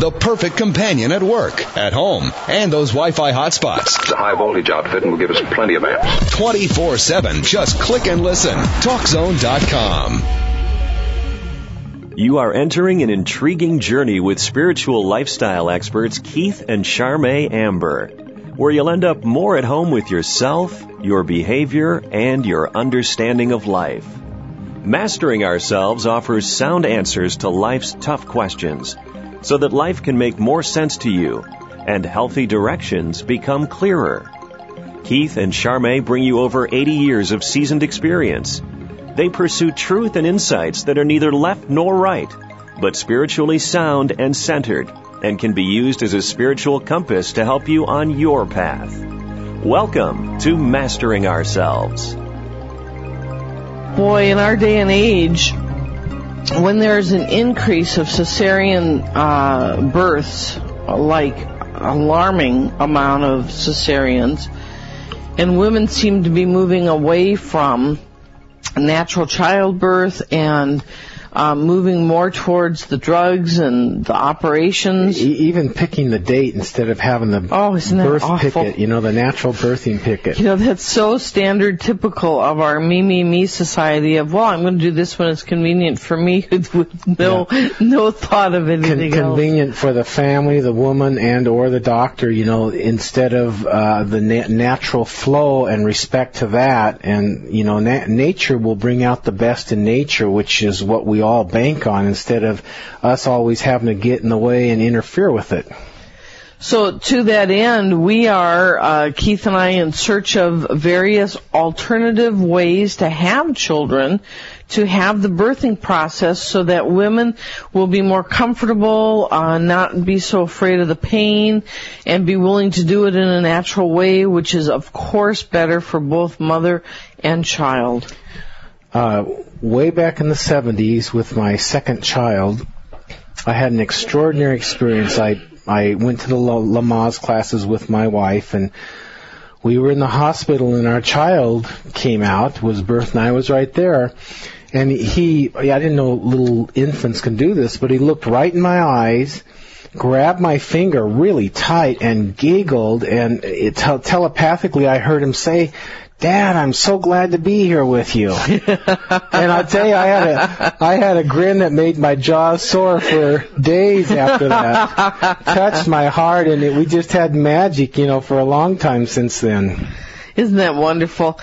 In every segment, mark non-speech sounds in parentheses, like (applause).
the perfect companion at work, at home, and those Wi-Fi hotspots. It's a high voltage outfit and will give us plenty of amps. 24-7. Just click and listen. TalkZone.com. You are entering an intriguing journey with spiritual lifestyle experts Keith and Charmaine Amber, where you'll end up more at home with yourself, your behavior, and your understanding of life. Mastering Ourselves offers sound answers to life's tough questions so that life can make more sense to you and healthy directions become clearer. Keith and Charmaine bring you over 80 years of seasoned experience. They pursue truth and insights that are neither left nor right, but spiritually sound and centered, and can be used as a spiritual compass to help you on your path. Welcome to Mastering Ourselves. Boy, in our day and age, when there's an increase of cesarean uh, births, like alarming amount of cesareans, and women seem to be moving away from natural childbirth and um, moving more towards the drugs and the operations. E- even picking the date instead of having the oh, isn't that birth awful? picket, you know, the natural birthing picket. You know, that's so standard typical of our me, me, me society of, well, I'm going to do this when it's convenient for me (laughs) with no, no thought of Con- anything else. convenient for the family, the woman, and or the doctor. You know, instead of uh, the na- natural flow and respect to that, and you know, na- nature will bring out the best in nature, which is what we all bank on. Instead of us always having to get in the way and interfere with it. So to that end, we are, uh, Keith and I, in search of various alternative ways to have children, to have the birthing process so that women will be more comfortable, uh, not be so afraid of the pain, and be willing to do it in a natural way, which is of course better for both mother and child. Uh, way back in the 70s with my second child, I had an extraordinary experience. I I went to the La- Lamaze classes with my wife, and we were in the hospital, and our child came out, was birthed, and I was right there. And he, I didn't know little infants can do this, but he looked right in my eyes, grabbed my finger really tight, and giggled, and it tel- telepathically I heard him say, Dad, I'm so glad to be here with you. (laughs) and I tell you, I had a, I had a grin that made my jaws sore for days after that. Touched my heart, and it, we just had magic, you know, for a long time since then. Isn't that wonderful?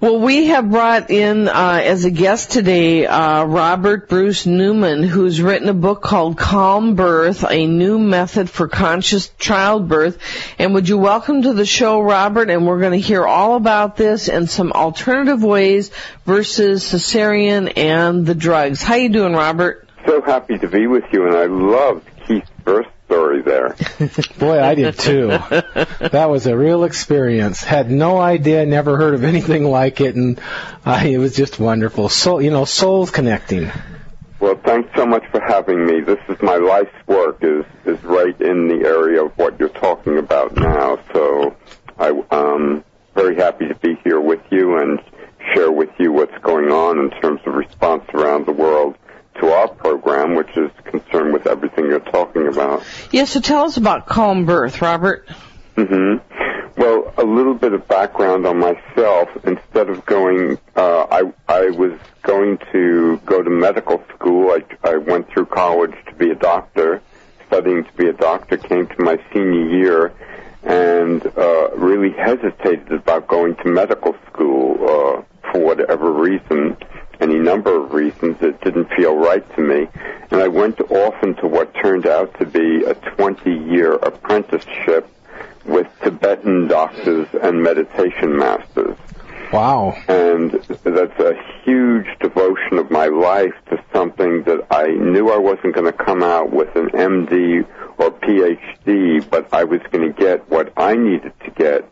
Well, we have brought in uh, as a guest today uh, Robert Bruce Newman, who's written a book called Calm Birth: A New Method for Conscious Childbirth. And would you welcome to the show, Robert? And we're going to hear all about this and some alternative ways versus cesarean and the drugs. How you doing, Robert? So happy to be with you, and I loved Keith's birth story there. Boy, I did too. That was a real experience. Had no idea, never heard of anything like it, and uh, it was just wonderful. So, you know, souls connecting. Well, thanks so much for having me. This is my life's work is is right in the area of what you're talking about now. So I um very happy to be here with you and share with you what's going on in terms of response around the world to our program, which is concerned with everything you're talking about. Yeah, so tell us about Calm Birth, Robert. Mm-hmm. Well, a little bit of background on myself. Instead of going, uh, I I was going to go to medical school. I I went through college to be a doctor, studying to be a doctor. Came to my senior year, and uh, really hesitated about going to medical school uh, for whatever reason. Any number of reasons it didn't feel right to me, and I went off into what turned out to be a 20-year apprenticeship with Tibetan doctors and meditation masters. Wow. And that's a huge devotion of my life to something that I knew I wasn't going to come out with an MD or PhD, but I was going to get what I needed to get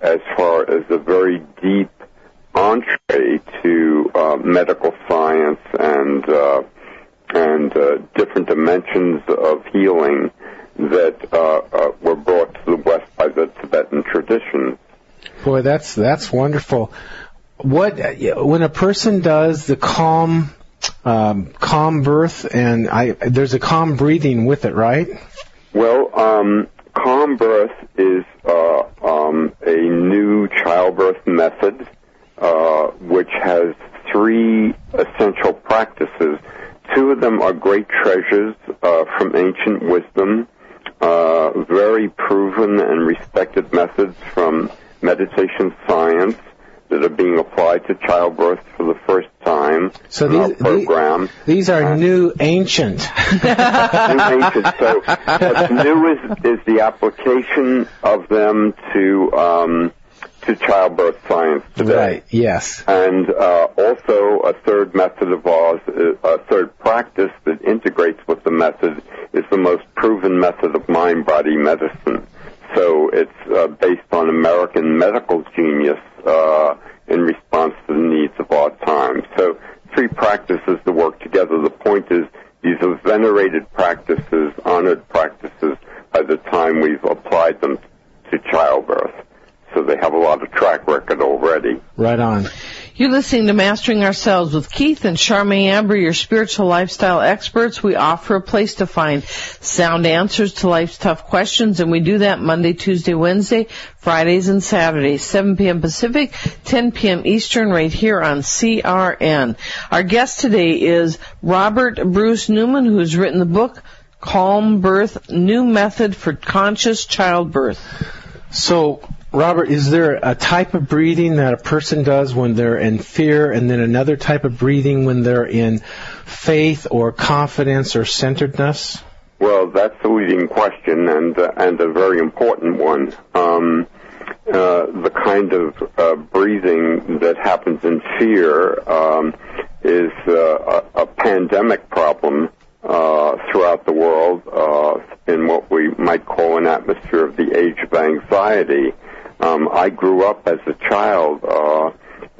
as far as a very deep entree to uh, medical science and uh, and uh, different dimensions of healing that uh, uh, were brought to the West by the Tibetan tradition. Boy, that's that's wonderful. What when a person does the calm um, calm birth, and I there's a calm breathing with it, right? Well, um, calm birth is uh, um, a new childbirth method uh, which has three essential practices. Two of them are great treasures uh, from ancient wisdom, uh, very proven and respected methods from meditation science that are being applied to childbirth for the first time So in our these program. these are new ancient. (laughs) (laughs) new ancient. So what's new is, is the application of them to um, to childbirth science today. Right. Yes. And uh, also a third method of ours, uh, a third practice that integrates with the method is the most proven method of mind-body medicine. So it's uh, based on American medical genius uh, in response to the needs of our time. So three practices that work together. The point is these are venerated practices, honored practices by the time we've applied them to childbirth. So they have a lot of track record already. Right on. You're listening to Mastering Ourselves with Keith and Charmaine Amber, your spiritual lifestyle experts. We offer a place to find sound answers to life's tough questions, and we do that Monday, Tuesday, Wednesday, Fridays, and Saturdays, 7 p.m. Pacific, 10 p.m. Eastern, right here on CRN. Our guest today is Robert Bruce Newman, who's written the book Calm Birth, New Method for Conscious Childbirth. So, Robert, is there a type of breathing that a person does when they're in fear, and then another type of breathing when they're in faith or confidence or centeredness? Well, that's a leading question and uh, and a very important one. Um, uh, the kind of uh, breathing that happens in fear um, is uh, a, a pandemic problem uh, throughout the world uh, in what we might call an atmosphere of the age of anxiety. Um, I grew up as a child uh,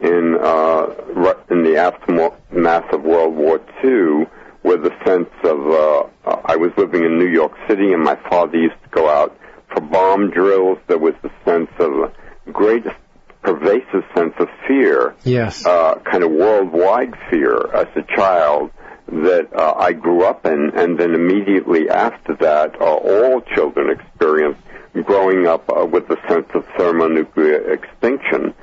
in uh, in the aftermath of World War II with a sense of uh, I was living in New York City and my father used to go out for bomb drills. There was a sense of great pervasive sense of fear Yes. uh, kind of worldwide fear as a child that uh, I grew up in, and then immediately after that, uh, all children experience growing up uh, with a sense of thermonuclear extinction.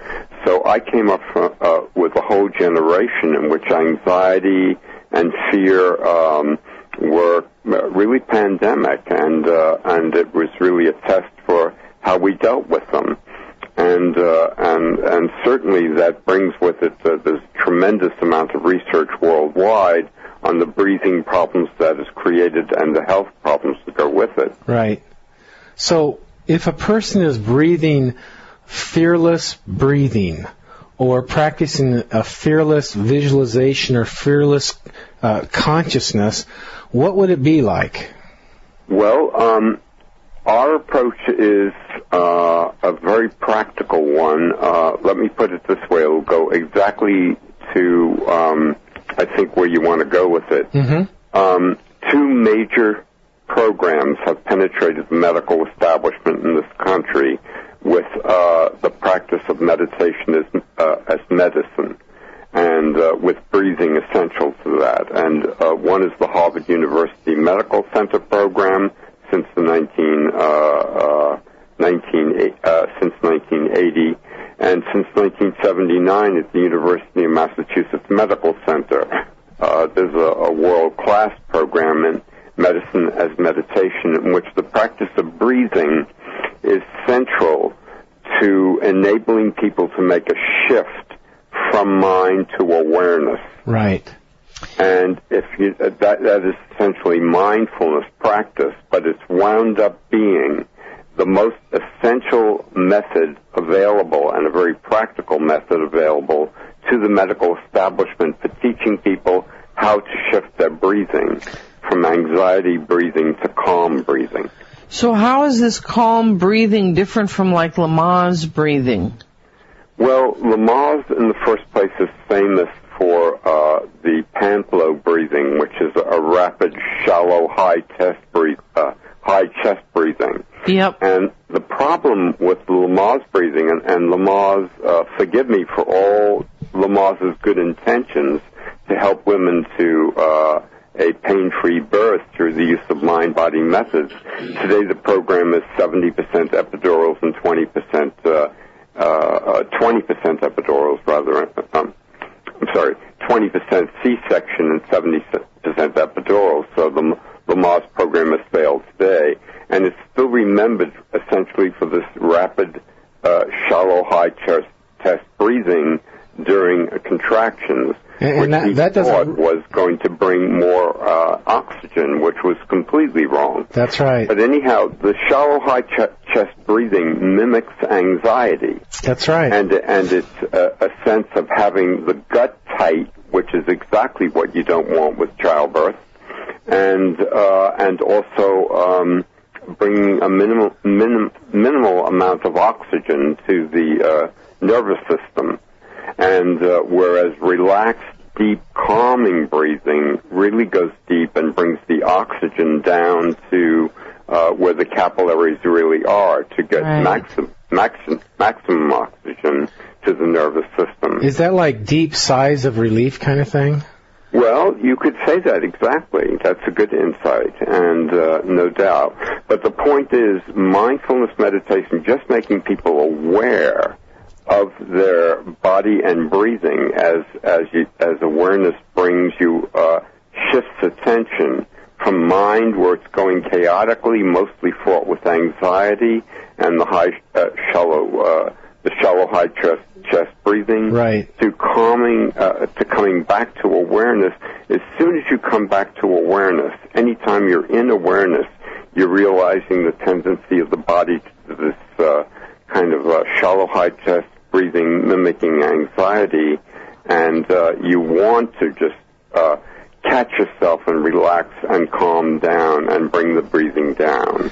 So I came up from, uh, with a whole generation in which anxiety and fear um, were uh, really pandemic, and uh, and it was really a test for how we dealt with them and uh, and and certainly that brings with it uh, this tremendous amount of research worldwide on the breathing problems that is created and the health problems that go with it. Right. So, if a person is breathing fearless breathing, or practicing a fearless visualization or fearless uh, consciousness, what would it be like? Well, um, our approach is uh, a very practical one. Uh, let me put it this way: it'll go exactly to um, I think where you want to go with it. Mm-hmm. Um, two major programs have penetrated the medical establishment in this country with uh, the practice of meditation as, uh, as medicine and uh, with breathing essential to that. And uh, one is the Harvard University Medical Center program since the 19, uh, uh, 19 uh, since 1980, and since 1979 at the University of Massachusetts Medical Center. There's a, a world-class program in medicine as meditation in which the practice of breathing is central to enabling people to make a shift from mind to awareness. Right. And if you, uh, that, that is essentially mindfulness practice, but it's wound up being the most essential method available and a very practical method available to the medical establishment for teaching people how to shift their breathing from anxiety breathing to calm breathing. So how is this calm breathing different from like Lamaze breathing? Well, Lamaze in the first place is famous for uh, the pant-blow breathing, which is a rapid, shallow, high chest uh, high chest breathing. Yep. And the problem with Lamaze breathing, and, and Lamaze, uh, forgive me for all Lamaze's good intentions, to help women to uh, a pain-free birth through the use of mind-body methods. Today, the program is 70% epidurals and 20% uh, uh, uh, 20% epidurals, rather. Um, I'm sorry, 20% C-section and 70% epidurals. So the the Lamaze program has failed today, and it's still remembered essentially for this rapid, uh, shallow, high chest, chest breathing during contractions And- which that- he that doesn't- thought was going to bring more uh, oxygen, which was completely wrong. That's right. But anyhow, the shallow, high ch- chest breathing mimics anxiety, That's right. and and it's a, a sense of having the gut tight, which is exactly what you don't want with childbirth, and uh, and also um, bringing a minimal minim, minimal amount of oxygen to the uh, nervous system, and uh, whereas relaxed, deep, calming breathing really goes deep and brings the oxygen down to uh, where the capillaries really are to get Right. maximum maximum maximum oxygen to the nervous system. Is that like deep sighs of relief kind of thing? Well, you could say that exactly. That's a good insight, and uh, no doubt. But the point is, mindfulness meditation, just making people aware of their body and breathing as as you, as awareness brings you uh, shifts attention from mind where it's going chaotically, mostly fraught with anxiety and the high uh, shallow uh, the shallow high chest chest breathing Right. to calming uh, to coming back to awareness as soon as you come back to awareness anytime you're in awareness you're realizing the tendency of the body to this uh, kind of uh, shallow high chest breathing mimicking anxiety and uh, you want to just uh, catch yourself and relax and calm down and bring the breathing down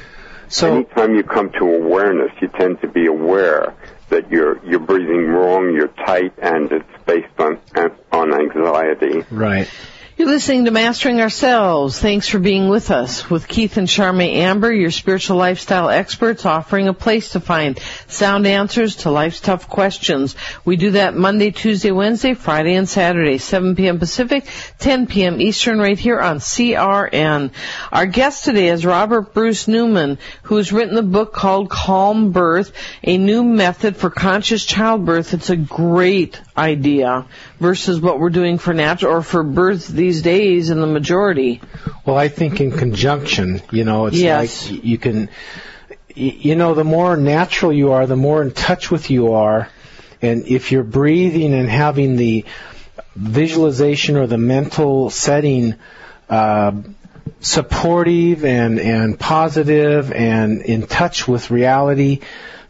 So anytime you come to awareness, you tend to be aware that you're you're breathing wrong, you're tight, and it's based on on anxiety. right. You're listening to Mastering Ourselves. Thanks for being with us. With Keith and Charmaine Amber, your spiritual lifestyle experts offering a place to find sound answers to life's tough questions. We do that Monday, Tuesday, Wednesday, Friday, and Saturday, 7 p.m. Pacific, 10 p.m. Eastern, right here on CRN. Our guest today is Robert Bruce Newman, who has written the book called Calm Birth, a new method for conscious childbirth. It's a great idea versus what we're doing for natural or for birth these days in the majority. Well, I think in conjunction, you know, it's Yes. like you can, you know, the more natural you are, the more in touch with you are, and if you're breathing and having the visualization or the mental setting uh, supportive and and positive and in touch with reality,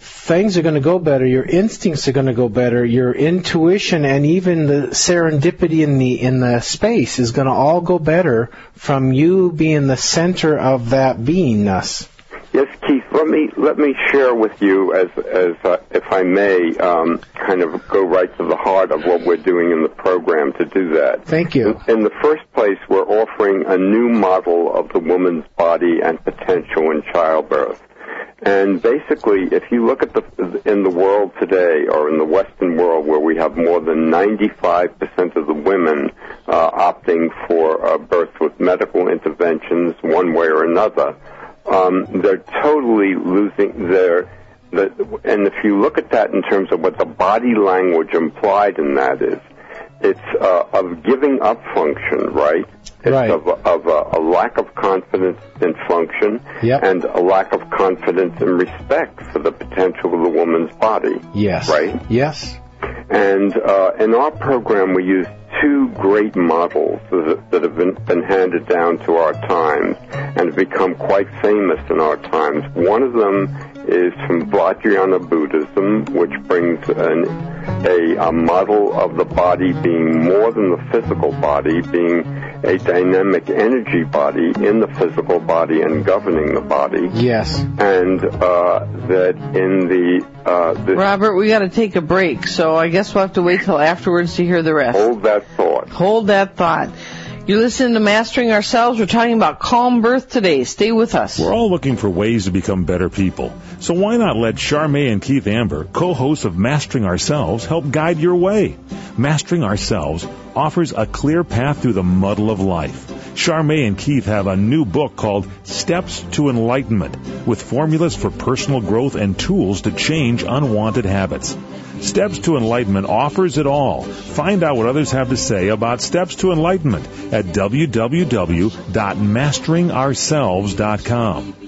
things are going to go better. Your instincts are going to go better. Your intuition and even the serendipity in the in the space is going to all go better from you being the center of that beingness. Yes, Keith. Let me let me share with you, as as uh, if I may, um, kind of go right to the heart of what we're doing in the program to do that. Thank you. In the first place, we're offering a new model of the woman's body and potential in childbirth. And basically, if you look at the in the world today, or in the Western world, where we have more than 95% of the women uh, opting for uh, birth with medical interventions, one way or another, um, they're totally losing their. The, and if you look at that in terms of what the body language implied in that is, it's uh, of giving up function, right? It's Right. of, of a, a lack of confidence in function Yep. and a lack of confidence and respect for the potential of the woman's body. Yes. Right? Yes. And uh, in our program, we use two great models that that have been, been handed down to our times and have become quite famous in our times. One of them is from Vajrayana Buddhism, which brings an, a, a model of the body being more than the physical body, being a dynamic energy body in the physical body and governing the body, Yes. and uh, that in the uh, this Robert, we got to take a break, so I guess we'll have to wait till afterwards to hear the rest. hold that thought. Hold that thought. You're listening to Mastering Ourselves. We're talking about calm birth today. Stay with us. We're all looking for ways to become better people. So why not let Charmaine and Keith Amber, co-hosts of Mastering Ourselves, help guide your way? Mastering Ourselves offers a clear path through the muddle of life. Charmaine and Keith have a new book called Steps to Enlightenment with formulas for personal growth and tools to change unwanted habits. Steps to Enlightenment offers it all. Find out what others have to say about Steps to Enlightenment at www.masteringourselves.com.